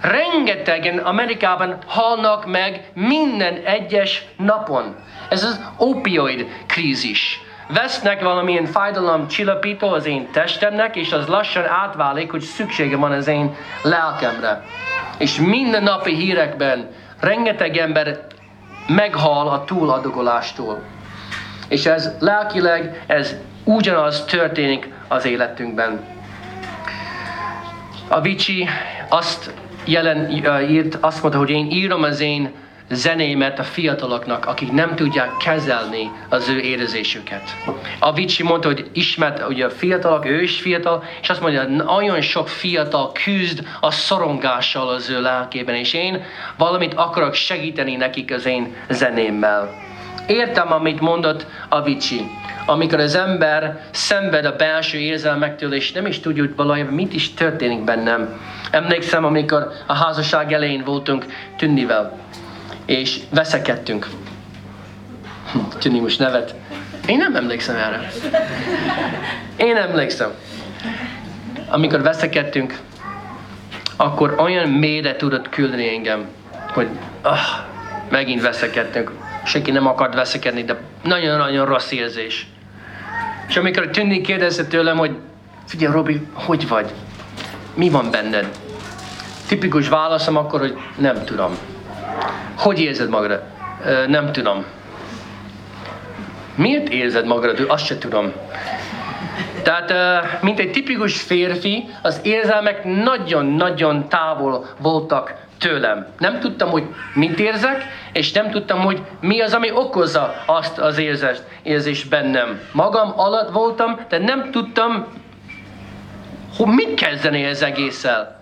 Rengetegen Amerikában halnak meg minden egyes napon. Ez az opioid krízis. Vesznek valamilyen fájdalom csillapító az én testemnek, és az lassan átválik, hogy szüksége van az én lelkemre. És minden napi hírekben rengeteg ember meghal a túladogolástól. És ez lelkileg, ez ugyanaz történik az életünkben. A Vicsi azt jelen írt, azt mondta, hogy én írom az én zenémet a fiataloknak, akik nem tudják kezelni az ő érzésüket. A Vicsi mondta, hogy ismert ugye a fiatalok, ő is fiatal, és azt mondja, hogy nagyon sok fiatal küzd a szorongással az ő lelkében, és én valamit akarok segíteni nekik az én zenémmel. Értem, amit mondott a Vicsi. Amikor az ember szenved a belső érzelmektől, és nem is tudja, hogy valójában mit is történik bennem. Emlékszem, amikor a házasság elején voltunk Tündivel és veszekedtünk. Tűnik most nevet. Én nem emlékszem erre. Én emlékszem. Amikor veszekedtünk, akkor olyan mélyre tudott küldeni engem, hogy ah, megint veszekedtünk. Senki nem akart veszekedni, de nagyon-nagyon rossz érzés. És amikor Tündi kérdezte tőlem, hogy figyelj Robi, hogy vagy? Mi van benned? Tipikus válaszom akkor, hogy nem tudom. Hogy érzed magad? Nem tudom. Miért érzed magad? Azt se tudom. Tehát, mint egy tipikus férfi, az érzelmek nagyon-nagyon távol voltak tőlem. Nem tudtam, hogy mit érzek, és nem tudtam, hogy mi az, ami okozza azt az érzést, érzést bennem. Magam alatt voltam, de nem tudtam, hogy mit kezdeni ez egésszel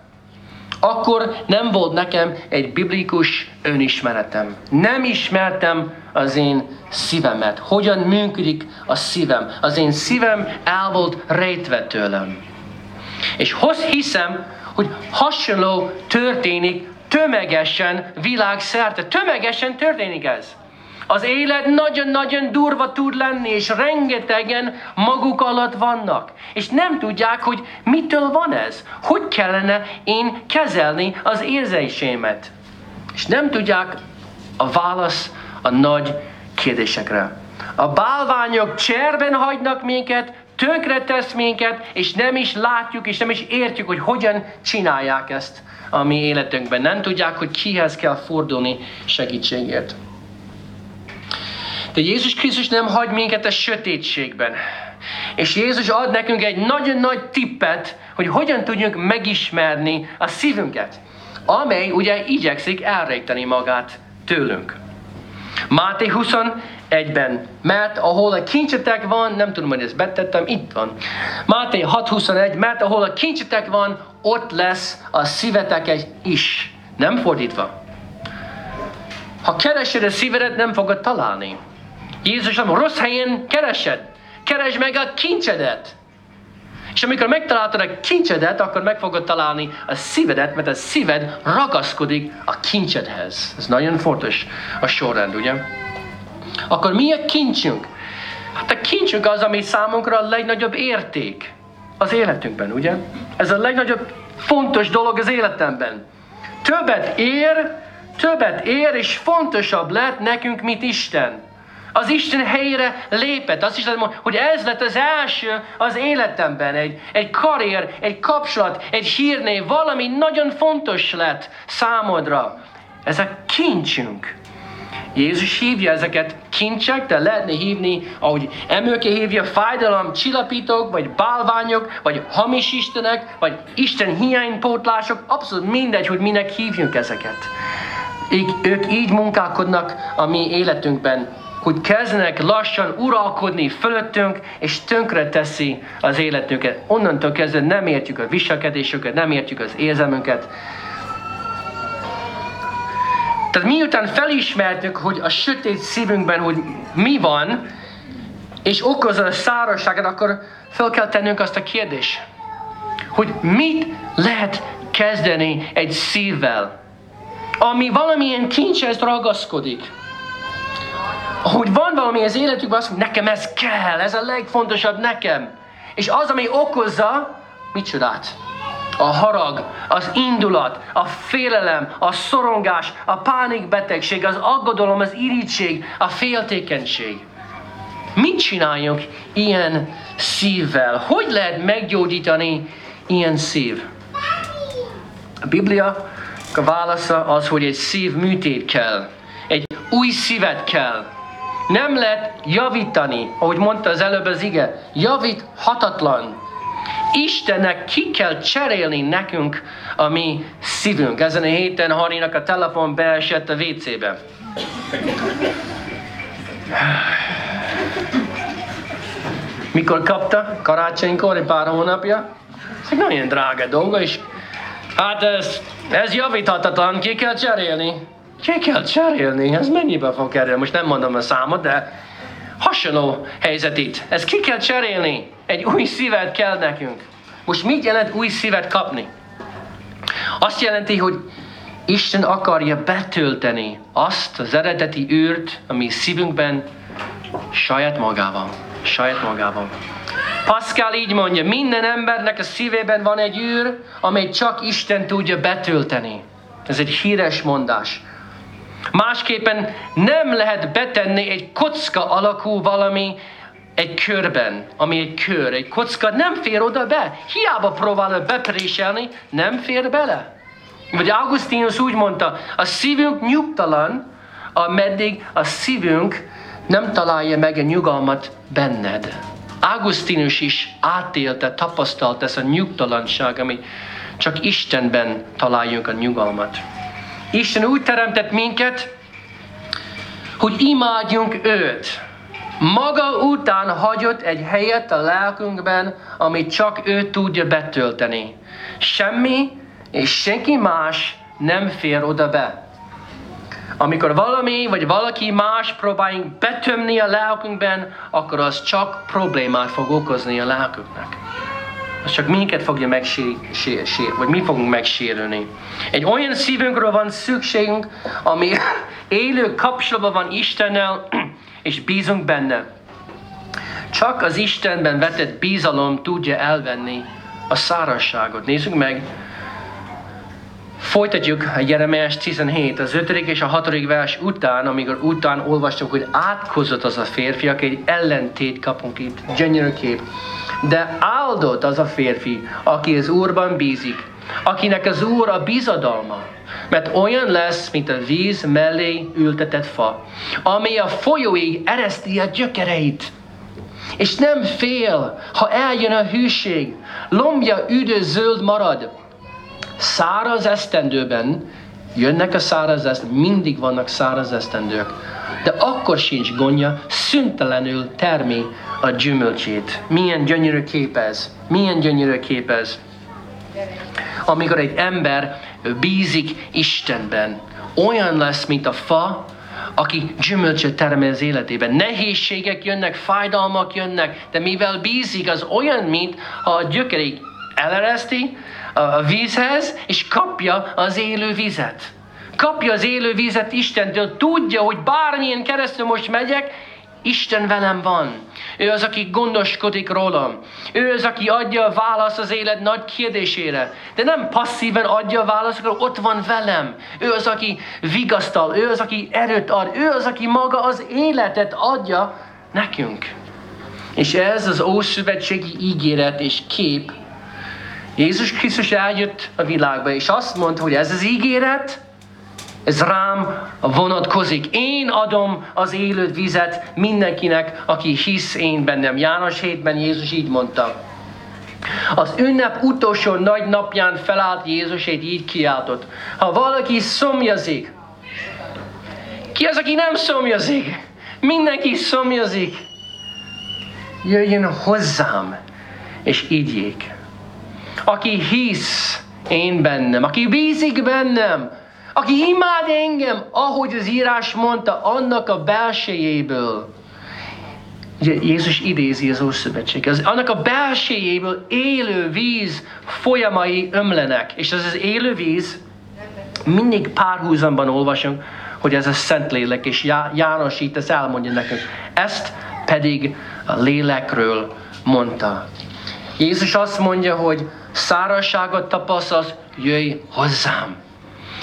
akkor nem volt nekem egy biblikus önismeretem. Nem ismertem az én szívemet. Hogyan működik a szívem. Az én szívem el volt rejtve tőlem. És hoz hiszem, hogy hasonló történik tömegesen világszerte. Tömegesen történik ez. Az élet nagyon-nagyon durva tud lenni, és rengetegen maguk alatt vannak. És nem tudják, hogy mitől van ez. Hogy kellene én kezelni az érzésémet. És nem tudják a válasz a nagy kérdésekre. A bálványok cserben hagynak minket, tönkre tesz minket, és nem is látjuk, és nem is értjük, hogy hogyan csinálják ezt a mi életünkben. Nem tudják, hogy kihez kell fordulni segítségért. De Jézus Krisztus nem hagy minket a sötétségben. És Jézus ad nekünk egy nagyon nagy tippet, hogy hogyan tudjunk megismerni a szívünket, amely ugye igyekszik elrejteni magát tőlünk. Máté 21-ben, mert ahol a kincsetek van, nem tudom, hogy ezt betettem, itt van. Máté 6.21, mert ahol a kincsetek van, ott lesz a szívetek egy is. Nem fordítva. Ha keresed a szívedet, nem fogod találni. Jézus nem rossz helyen keresed. Keresd meg a kincsedet. És amikor megtaláltad a kincsedet, akkor meg fogod találni a szívedet, mert a szíved ragaszkodik a kincsedhez. Ez nagyon fontos a sorrend, ugye? Akkor mi a kincsünk? Hát a kincsünk az, ami számunkra a legnagyobb érték az életünkben, ugye? Ez a legnagyobb fontos dolog az életemben. Többet ér, többet ér, és fontosabb lett nekünk, mint Isten. Az Isten helyére lépett. Azt is mondom, hogy ez lett az első az életemben. Egy, egy karrier, egy kapcsolat, egy hírnév, valami nagyon fontos lett számodra. Ez a kincsünk. Jézus hívja ezeket kincsek, de lehetne hívni, ahogy emőke hívja, fájdalom, csillapítók, vagy bálványok, vagy hamis istenek, vagy Isten hiánypótlások, abszolút mindegy, hogy minek hívjunk ezeket. Így, ők így munkálkodnak a mi életünkben, hogy kezdenek lassan uralkodni fölöttünk, és tönkre teszi az életünket. Onnantól kezdve nem értjük a viselkedésüket, nem értjük az érzelmünket, tehát miután felismertük, hogy a sötét szívünkben, hogy mi van, és okozza a szárazságot, akkor fel kell tennünk azt a kérdést, hogy mit lehet kezdeni egy szívvel, ami valamilyen kincshez ragaszkodik. Hogy van valami az életükben, azt mondja, nekem ez kell, ez a legfontosabb nekem. És az, ami okozza, mit csodát? A harag, az indulat, a félelem, a szorongás, a pánikbetegség, az aggodalom, az irítség, a féltékenység. Mit csináljunk ilyen szívvel? Hogy lehet meggyógyítani ilyen szív? A Biblia a válasza az, hogy egy szív műtét kell. Egy új szívet kell. Nem lehet javítani, ahogy mondta az előbb az ige. Javít hatatlan. Istennek ki kell cserélni nekünk a mi szívünk. Ezen a héten Harinak a telefon beesett a WC-be. Mikor kapta? Karácsonykor, egy pár hónapja. Ez nagyon drága dolga, és hát ez, ez javíthatatlan, ki kell cserélni. Ki kell cserélni? Ez mennyibe fog kerülni? Most nem mondom a számot, de hasonló helyzet itt. Ezt ki kell cserélni. Egy új szívet kell nekünk. Most mit jelent új szívet kapni? Azt jelenti, hogy Isten akarja betölteni azt az eredeti űrt, ami szívünkben saját magával. Saját magával. Pascal így mondja, minden embernek a szívében van egy űr, amely csak Isten tudja betölteni. Ez egy híres mondás. Másképpen nem lehet betenni egy kocka alakú valami egy körben, ami egy kör, egy kocka nem fér oda be. Hiába próbál bepréselni, nem fér bele. Vagy Augustinus úgy mondta, a szívünk nyugtalan, ameddig a szívünk nem találja meg a nyugalmat benned. Augustinus is átélte, tapasztalt ezt a nyugtalanság, ami csak Istenben találjuk a nyugalmat. Isten úgy teremtett minket, hogy imádjunk őt. Maga után hagyott egy helyet a lelkünkben, amit csak ő tudja betölteni. Semmi és senki más nem fér oda be. Amikor valami vagy valaki más próbáljunk betömni a lelkünkben, akkor az csak problémát fog okozni a lelkünknek. Az csak minket fogja megsérülni, vagy mi fogunk megsérülni. Egy olyan szívünkről van szükségünk, ami élő kapcsolatban van Istennel, és bízunk benne. Csak az Istenben vetett bízalom tudja elvenni a szárazságot. Nézzük meg. Folytatjuk a Jeremiás 17, az 5. és a 6. vers után, amikor után olvastuk, hogy átkozott az a férfi, aki egy ellentét kapunk itt, gyönyörű kép. De áldott az a férfi, aki az Úrban bízik, akinek az Úr a bizadalma mert olyan lesz, mint a víz mellé ültetett fa, ami a folyóig ereszti a gyökereit. És nem fél, ha eljön a hűség, lombja üdő zöld marad. Száraz esztendőben jönnek a száraz esztendők, mindig vannak száraz esztendők, de akkor sincs gondja, szüntelenül termi a gyümölcsét. Milyen gyönyörű kép ez, milyen gyönyörű kép ez. Amikor egy ember bízik Istenben. Olyan lesz, mint a fa, aki gyümölcsöt termel az életében. Nehézségek jönnek, fájdalmak jönnek, de mivel bízik, az olyan, mint ha a gyökerék elereszti a vízhez, és kapja az élő vizet. Kapja az élő vizet Istentől, tudja, hogy bármilyen keresztül most megyek, Isten velem van. Ő az, aki gondoskodik rólam. Ő az, aki adja a választ az élet nagy kérdésére. De nem passzíven adja a választ, akkor ott van velem. Ő az, aki vigasztal, ő az, aki erőt ad, ő az, aki maga az életet adja nekünk. És ez az Ószövetségi ígéret és kép. Jézus Krisztus eljött a világba, és azt mondta, hogy ez az ígéret, ez rám vonatkozik. Én adom az élő vizet mindenkinek, aki hisz én bennem. János 7-ben Jézus így mondta. Az ünnep utolsó nagy napján felállt Jézus, és így kiáltott. Ha valaki szomjazik, ki az, aki nem szomjazik? Mindenki szomjazik. Jöjjön hozzám, és ígyék. Aki hisz én bennem, aki bízik bennem, aki imád engem, ahogy az írás mondta, annak a belsejéből. Ugye Jézus idézi az Ószövetség. Az, annak a belsejéből élő víz folyamai ömlenek. És ez az élő víz, mindig párhuzamban olvasunk, hogy ez a Szentlélek, és János itt ezt elmondja nekünk. Ezt pedig a lélekről mondta. Jézus azt mondja, hogy szárazságot tapasztalsz, jöjj hozzám.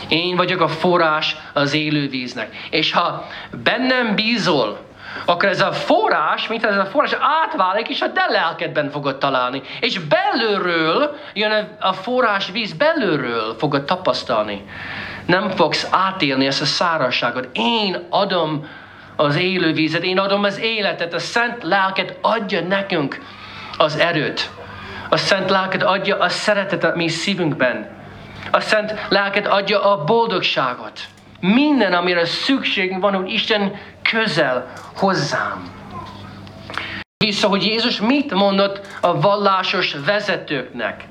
Én vagyok a forrás az élő víznek. És ha bennem bízol, akkor ez a forrás, mint ez a forrás átválik, és a te lelkedben fogod találni. És belülről jön a forrás víz, belülről fogod tapasztalni. Nem fogsz átélni ezt a szárazságot. Én adom az élő vízet, én adom az életet, a szent lelket adja nekünk az erőt. A szent lelket adja a szeretetet mi szívünkben. A szent lelket adja a boldogságot. Minden, amire szükségünk van, hogy Isten közel hozzám. Vissza, hogy Jézus mit mondott a vallásos vezetőknek.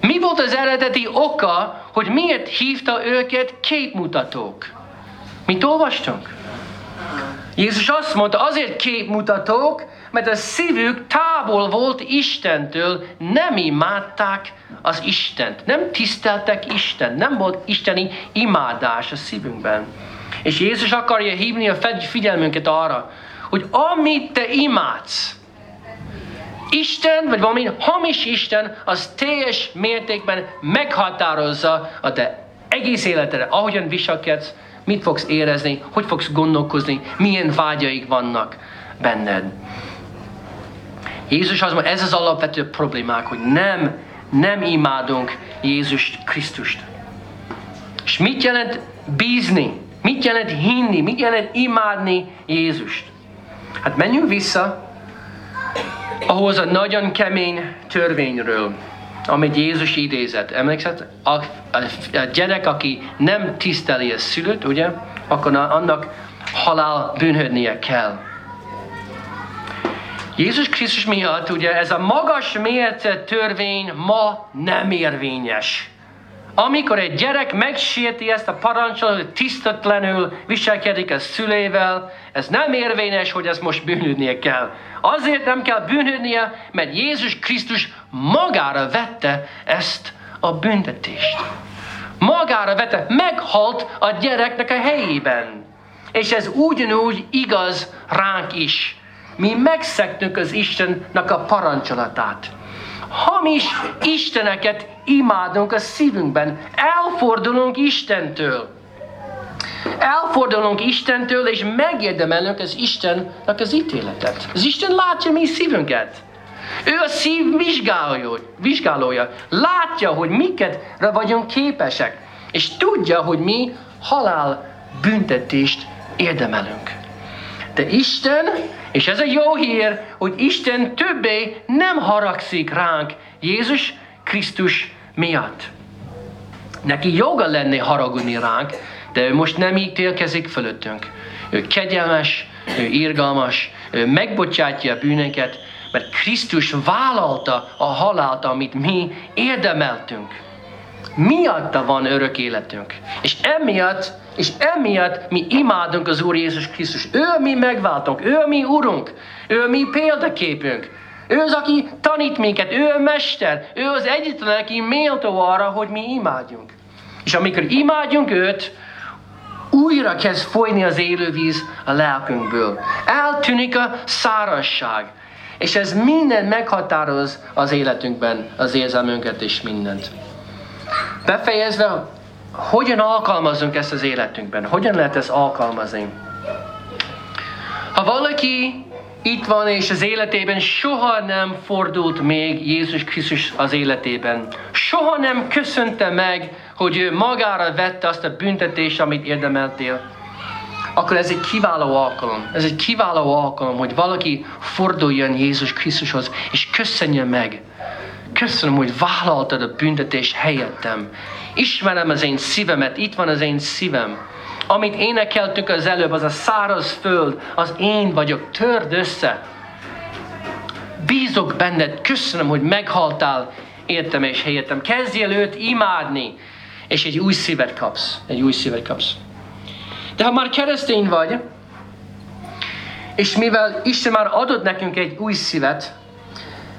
Mi volt az eredeti oka, hogy miért hívta őket képmutatók? Mit olvastunk? Jézus azt mondta, azért képmutatók, mert a szívük távol volt Istentől, nem imádták az Istent, nem tiszteltek Isten, nem volt isteni imádás a szívünkben. És Jézus akarja hívni a figyelmünket arra, hogy amit te imádsz, Isten, vagy valami hamis Isten, az teljes mértékben meghatározza a te egész életedre, ahogyan viselkedsz, mit fogsz érezni, hogy fogsz gondolkozni, milyen vágyaik vannak benned. Jézus az mondja, ez az alapvető problémák, hogy nem, nem imádunk Jézus Krisztust. És mit jelent bízni? Mit jelent hinni? Mit jelent imádni Jézust? Hát menjünk vissza ahhoz a nagyon kemény törvényről, amit Jézus idézett. Emlékszed? A, a, a gyerek, aki nem tiszteli a szülőt, ugye? Akkor annak halál bűnhődnie kell. Jézus Krisztus miatt ugye ez a magas mérce törvény ma nem érvényes. Amikor egy gyerek megsérti ezt a parancsot, hogy tisztatlanul viselkedik a szülével, ez nem érvényes, hogy ezt most bűnődnie kell. Azért nem kell bűnődnie, mert Jézus Krisztus magára vette ezt a büntetést. Magára vette, meghalt a gyereknek a helyében. És ez ugyanúgy igaz ránk is mi megszektük az Istennek a parancsolatát. Hamis isteneket imádunk a szívünkben. Elfordulunk Istentől. Elfordulunk Istentől, és megérdemelünk az Istennek az ítéletet. Az Isten látja mi szívünket. Ő a szív vizsgálója, vizsgálója. Látja, hogy miket vagyunk képesek. És tudja, hogy mi halál büntetést érdemelünk. De Isten és ez a jó hír, hogy Isten többé nem haragszik ránk Jézus Krisztus miatt. Neki joga lenne haragudni ránk, de ő most nem ítélkezik fölöttünk. Ő kegyelmes, ő irgalmas, ő megbocsátja a bűneket, mert Krisztus vállalta a halált, amit mi érdemeltünk. Miatta van örök életünk. És emiatt és emiatt mi imádunk az Úr Jézus Krisztus. Ő a mi megváltunk, ő a mi Urunk, ő a mi példaképünk. Ő az, aki tanít minket, ő a mester, ő az egyetlen, aki méltó arra, hogy mi imádjunk. És amikor imádjunk őt, újra kezd folyni az élővíz a lelkünkből. Eltűnik a szárazság. És ez minden meghatároz az életünkben, az érzelmünket és mindent. Befejezve, hogyan alkalmazunk ezt az életünkben? Hogyan lehet ezt alkalmazni? Ha valaki itt van, és az életében soha nem fordult még Jézus Krisztus az életében. Soha nem köszönte meg, hogy ő magára vette azt a büntetést, amit érdemeltél. Akkor ez egy kiváló alkalom. Ez egy kiváló alkalom, hogy valaki forduljon Jézus Krisztushoz, és köszönje meg. Köszönöm, hogy vállaltad a büntetés helyettem. Ismerem az én szívemet, itt van az én szívem. Amit énekeltünk az előbb, az a száraz föld, az én vagyok, törd össze. Bízok benned, köszönöm, hogy meghaltál értem és helyettem. Kezdjél őt imádni, és egy új szívet kapsz. Egy új szívet kapsz. De ha már keresztény vagy, és mivel Isten már adott nekünk egy új szívet,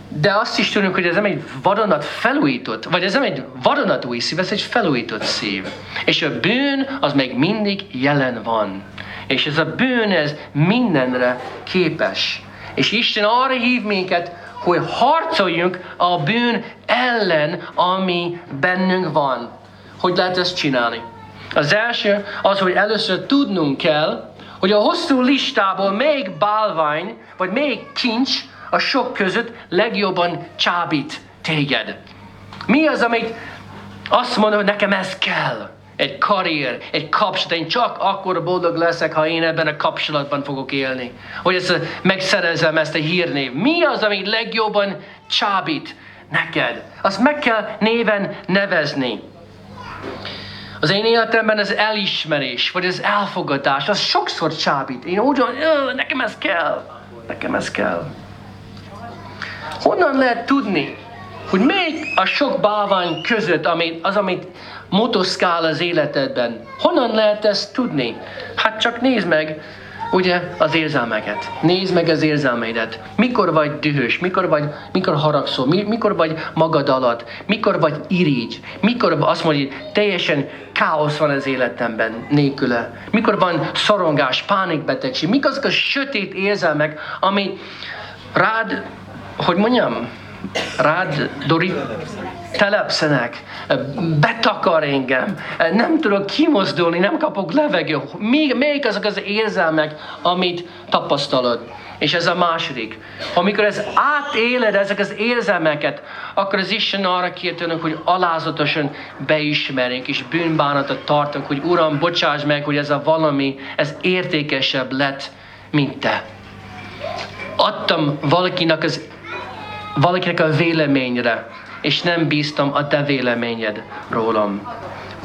de azt is tudjuk, hogy ez nem egy vadonat felújított, vagy ez nem egy vadonat új szív, ez egy felújított szív. És a bűn az még mindig jelen van. És ez a bűn, ez mindenre képes. És Isten arra hív minket, hogy harcoljunk a bűn ellen, ami bennünk van. Hogy lehet ezt csinálni? Az első az, hogy először tudnunk kell, hogy a hosszú listából még bálvány, vagy még kincs, a sok között legjobban csábít téged. Mi az, amit azt mondod, hogy nekem ez kell? Egy karrier, egy kapcsolat, én csak akkor boldog leszek, ha én ebben a kapcsolatban fogok élni. Hogy ezt megszerezem ezt a hírnév. Mi az, amit legjobban csábít neked? Azt meg kell néven nevezni. Az én életemben az elismerés, vagy az elfogadás, az sokszor csábít. Én úgy van, nekem ez kell, nekem ez kell. Honnan lehet tudni, hogy még a sok bálvány között, amit, az, amit motoszkál az életedben, honnan lehet ezt tudni? Hát csak nézd meg, ugye, az érzelmeket. Nézd meg az érzelmeidet. Mikor vagy dühös, mikor vagy, mikor haragszol, mikor vagy magad alatt, mikor vagy irigy, mikor azt mondja, hogy teljesen káosz van az életemben nélküle. Mikor van szorongás, pánikbetegség, mik azok a sötét érzelmek, ami rád hogy mondjam, rád, Dori, telepszenek, betakar engem, nem tudok kimozdulni, nem kapok levegő. Még, még azok az érzelmek, amit tapasztalod. És ez a második. Amikor ez átéled ezek az érzelmeket, akkor az Isten arra kértőnök, hogy alázatosan beismerjünk, és bűnbánatot tartunk, hogy Uram, bocsáss meg, hogy ez a valami, ez értékesebb lett, mint te. Adtam valakinek az valakinek a véleményre, és nem bíztam a te véleményed rólam.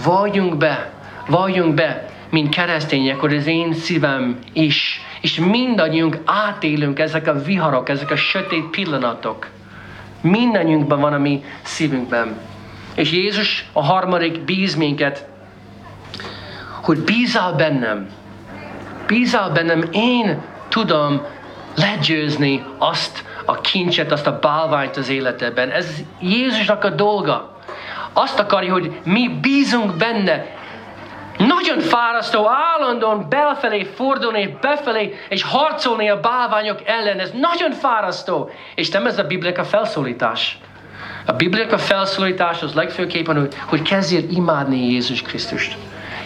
Valljunk be, valljunk be, mint keresztények, hogy az én szívem is, és mindannyiunk átélünk ezek a viharok, ezek a sötét pillanatok. Mindannyiunkban van a mi szívünkben. És Jézus a harmadik bíz minket, hogy bízál bennem. Bízál bennem, én tudom legyőzni azt, a kincset, azt a bálványt az életedben. Ez Jézusnak a dolga. Azt akarja, hogy mi bízunk benne. Nagyon fárasztó, állandóan belfelé fordulni, befelé, és harcolni a bálványok ellen. Ez nagyon fárasztó. És nem ez a biblika felszólítás. A biblika felszólítás az legfőképpen, hogy, hogy kezdjél imádni Jézus Krisztust.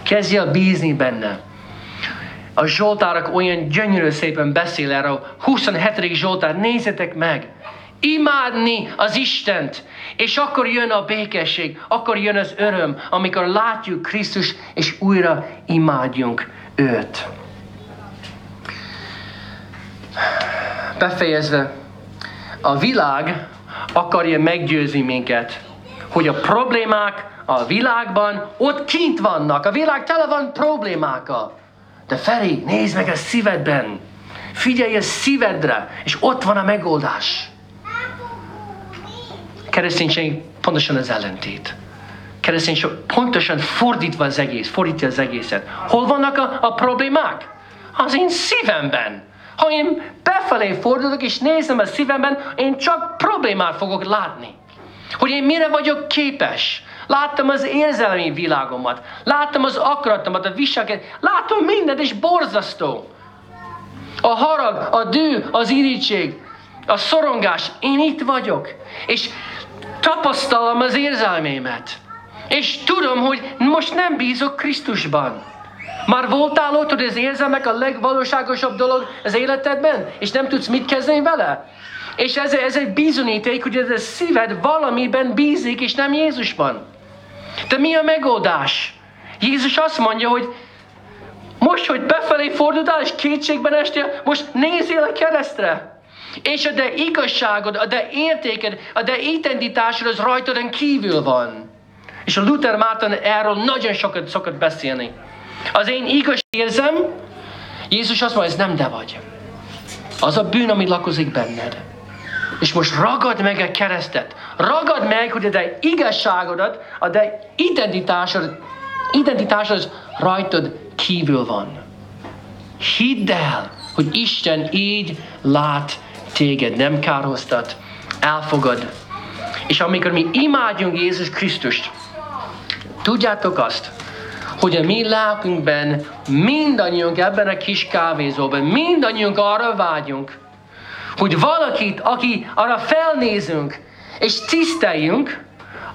Kezdjél bízni benne. A Zsoltárok olyan gyönyörű szépen beszél erről. 27. Zsoltár, nézzetek meg! Imádni az Istent, és akkor jön a békesség, akkor jön az öröm, amikor látjuk Krisztus, és újra imádjunk őt. Befejezve, a világ akarja meggyőzni minket, hogy a problémák a világban ott kint vannak. A világ tele van problémákkal. De Feri, nézd meg a szívedben. Figyelj a szívedre, és ott van a megoldás. Kereszténység pontosan az ellentét. Kereszténység pontosan fordítva az egész, fordítja az egészet. Hol vannak a, a problémák? Az én szívemben. Ha én befelé fordulok és nézem a szívemben, én csak problémát fogok látni. Hogy én mire vagyok képes. Láttam az érzelmi világomat. Láttam az akaratomat, a viselkedést. Látom mindent, és borzasztó. A harag, a dű, az irítség, a szorongás. Én itt vagyok. És tapasztalom az érzelmémet. És tudom, hogy most nem bízok Krisztusban. Már voltál ott, hogy az érzelmek a legvalóságosabb dolog az életedben, és nem tudsz mit kezdeni vele? És ez, ez egy bizonyíték, hogy ez a szíved valamiben bízik, és nem Jézusban. De mi a megoldás? Jézus azt mondja, hogy most, hogy befelé fordultál, és kétségben estél, most nézzél a keresztre. És a de igazságod, a de értéked, a de identitásod az rajtadon kívül van. És a Luther Márton erről nagyon sokat szokott beszélni. Az én igaz érzem, Jézus azt mondja, ez nem de vagy. Az a bűn, ami lakozik benned. És most ragad meg a keresztet. Ragad meg, hogy a te igazságodat, a te identitásod, identitásod rajtad kívül van. Hidd el, hogy Isten így lát téged, nem kárhoztat, elfogad. És amikor mi imádjunk Jézus Krisztust, tudjátok azt, hogy a mi lelkünkben mindannyiunk ebben a kis kávézóban, mindannyiunk arra vágyunk, hogy valakit, aki arra felnézünk, és tiszteljünk,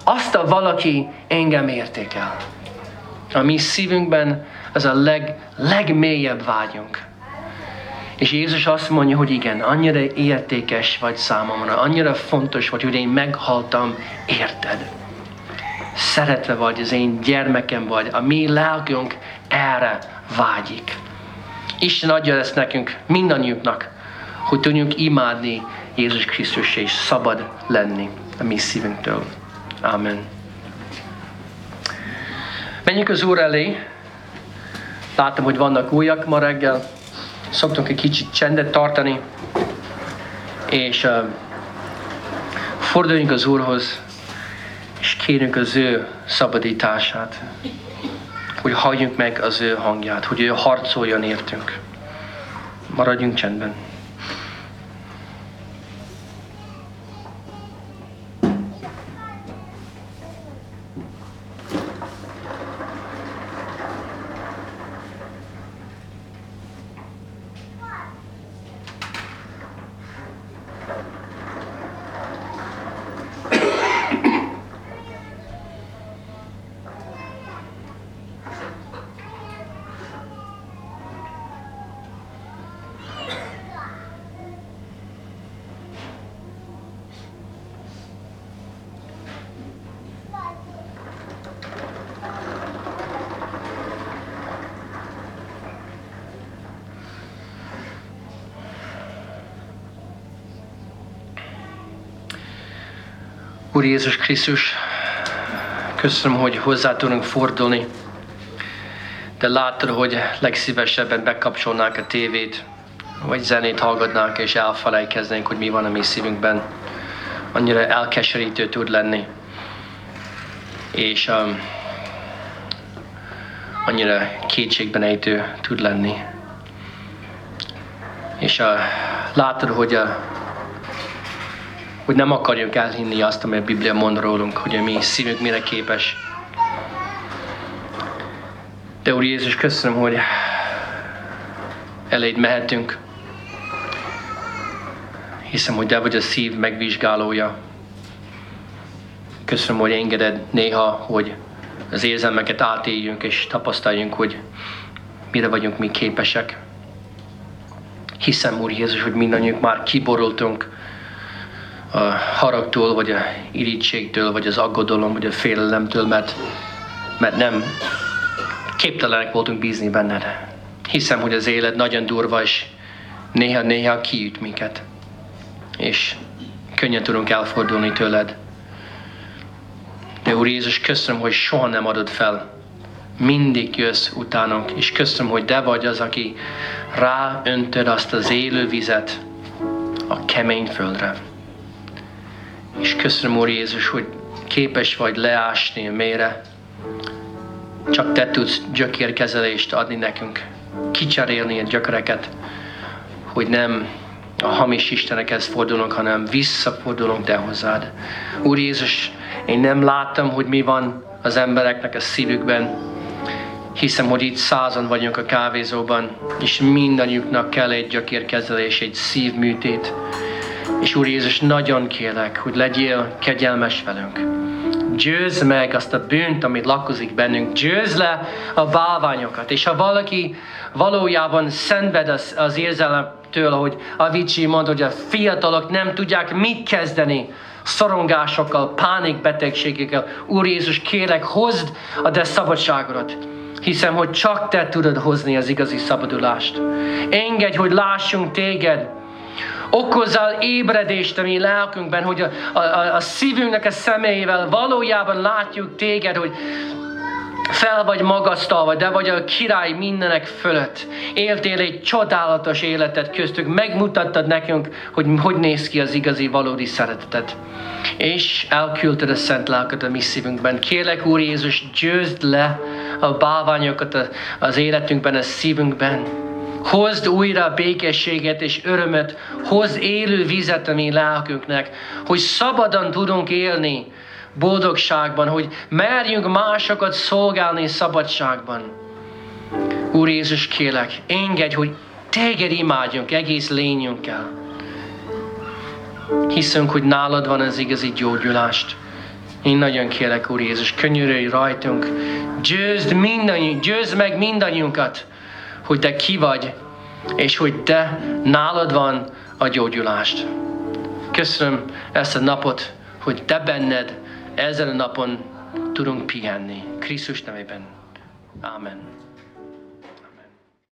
azt a valaki engem értékel. A mi szívünkben ez a leg, legmélyebb vágyunk. És Jézus azt mondja, hogy igen, annyira értékes vagy számomra, annyira fontos vagy, hogy én meghaltam, érted. Szeretve vagy, az én gyermekem vagy, a mi lelkünk erre vágyik. Isten adja ezt nekünk, mindannyiunknak, hogy tudjunk imádni Jézus Krisztus és szabad lenni a mi szívünktől. Amen. Menjünk az Úr elé. Látom, hogy vannak újak ma reggel. Szoktunk egy kicsit csendet tartani. És uh, forduljunk az Úrhoz, és kérjünk az ő szabadítását. Hogy halljunk meg az ő hangját, hogy ő harcoljon értünk. Maradjunk csendben. Úr Jézus Krisztus, köszönöm, hogy hozzá tudunk fordulni. De láttad, hogy legszívesebben bekapcsolnák a tévét, vagy zenét hallgatnánk, és elfelejtkeznénk, hogy mi van a mi szívünkben. Annyira elkeserítő tud lenni. És um, annyira kétségben ejtő tud lenni. És uh, látod, hogy a hogy nem akarjuk elhinni azt, amit a Biblia mond rólunk, hogy a mi szívünk mire képes. De Úr Jézus, köszönöm, hogy eléd mehetünk. Hiszem, hogy Te vagy a szív megvizsgálója. Köszönöm, hogy engeded néha, hogy az érzelmeket átéljünk és tapasztaljunk, hogy mire vagyunk mi képesek. Hiszem, Úr Jézus, hogy mindannyiunk már kiborultunk a haragtól, vagy a irítségtől, vagy az aggodalom, vagy a félelemtől, mert, mert nem képtelenek voltunk bízni benned. Hiszem, hogy az élet nagyon durva, és néha-néha kiüt minket. És könnyen tudunk elfordulni tőled. De Úr Jézus, köszönöm, hogy soha nem adod fel. Mindig jössz utánunk, és köszönöm, hogy Te vagy az, aki ráöntöd azt az élő vizet a kemény földre. És köszönöm, Úr Jézus, hogy képes vagy leásni a mélyre. Csak Te tudsz gyökérkezelést adni nekünk. Kicserélni a gyökereket, hogy nem a hamis istenekhez fordulunk, hanem visszafordulunk Te hozzád. Úr Jézus, Én nem láttam, hogy mi van az embereknek a szívükben. Hiszem, hogy itt százan vagyunk a kávézóban, és mindannyiuknak kell egy gyökérkezelés, egy szívműtét. És Úr Jézus, nagyon kérlek, hogy legyél kegyelmes velünk. Győzd meg azt a bűnt, amit lakozik bennünk. Győzd le a bálványokat. És ha valaki valójában szenved az, az érzelemtől, hogy Avicii mondta, hogy a fiatalok nem tudják mit kezdeni szorongásokkal, pánikbetegségekkel. Úr Jézus, kérlek, hozd a te szabadságodat. Hiszem, hogy csak te tudod hozni az igazi szabadulást. Engedj, hogy lássunk téged, okozzál ébredést a mi lelkünkben, hogy a, a, a szívünknek a szemeivel valójában látjuk téged, hogy fel vagy magasztalva, de vagy a király mindenek fölött. Éltél egy csodálatos életet köztük, megmutattad nekünk, hogy hogy néz ki az igazi, valódi szeretetet. És elküldted a szent lelket a mi szívünkben. Kérlek, Úr Jézus, győzd le a bálványokat az életünkben, a szívünkben Hozd újra békességet és örömet, hozd élő vizet a mi lelkünknek, hogy szabadon tudunk élni boldogságban, hogy merjünk másokat szolgálni szabadságban. Úr Jézus, kélek, engedj, hogy téged imádjunk egész lényünkkel. Hiszünk, hogy nálad van az igazi gyógyulást. Én nagyon kérek, Úr Jézus, könyörülj rajtunk. Győzd, mindannyi, győzd meg mindannyiunkat, hogy te ki vagy, és hogy te nálad van a gyógyulást. Köszönöm ezt a napot, hogy te benned ezen a napon tudunk pihenni. Krisztus nevében. Amen.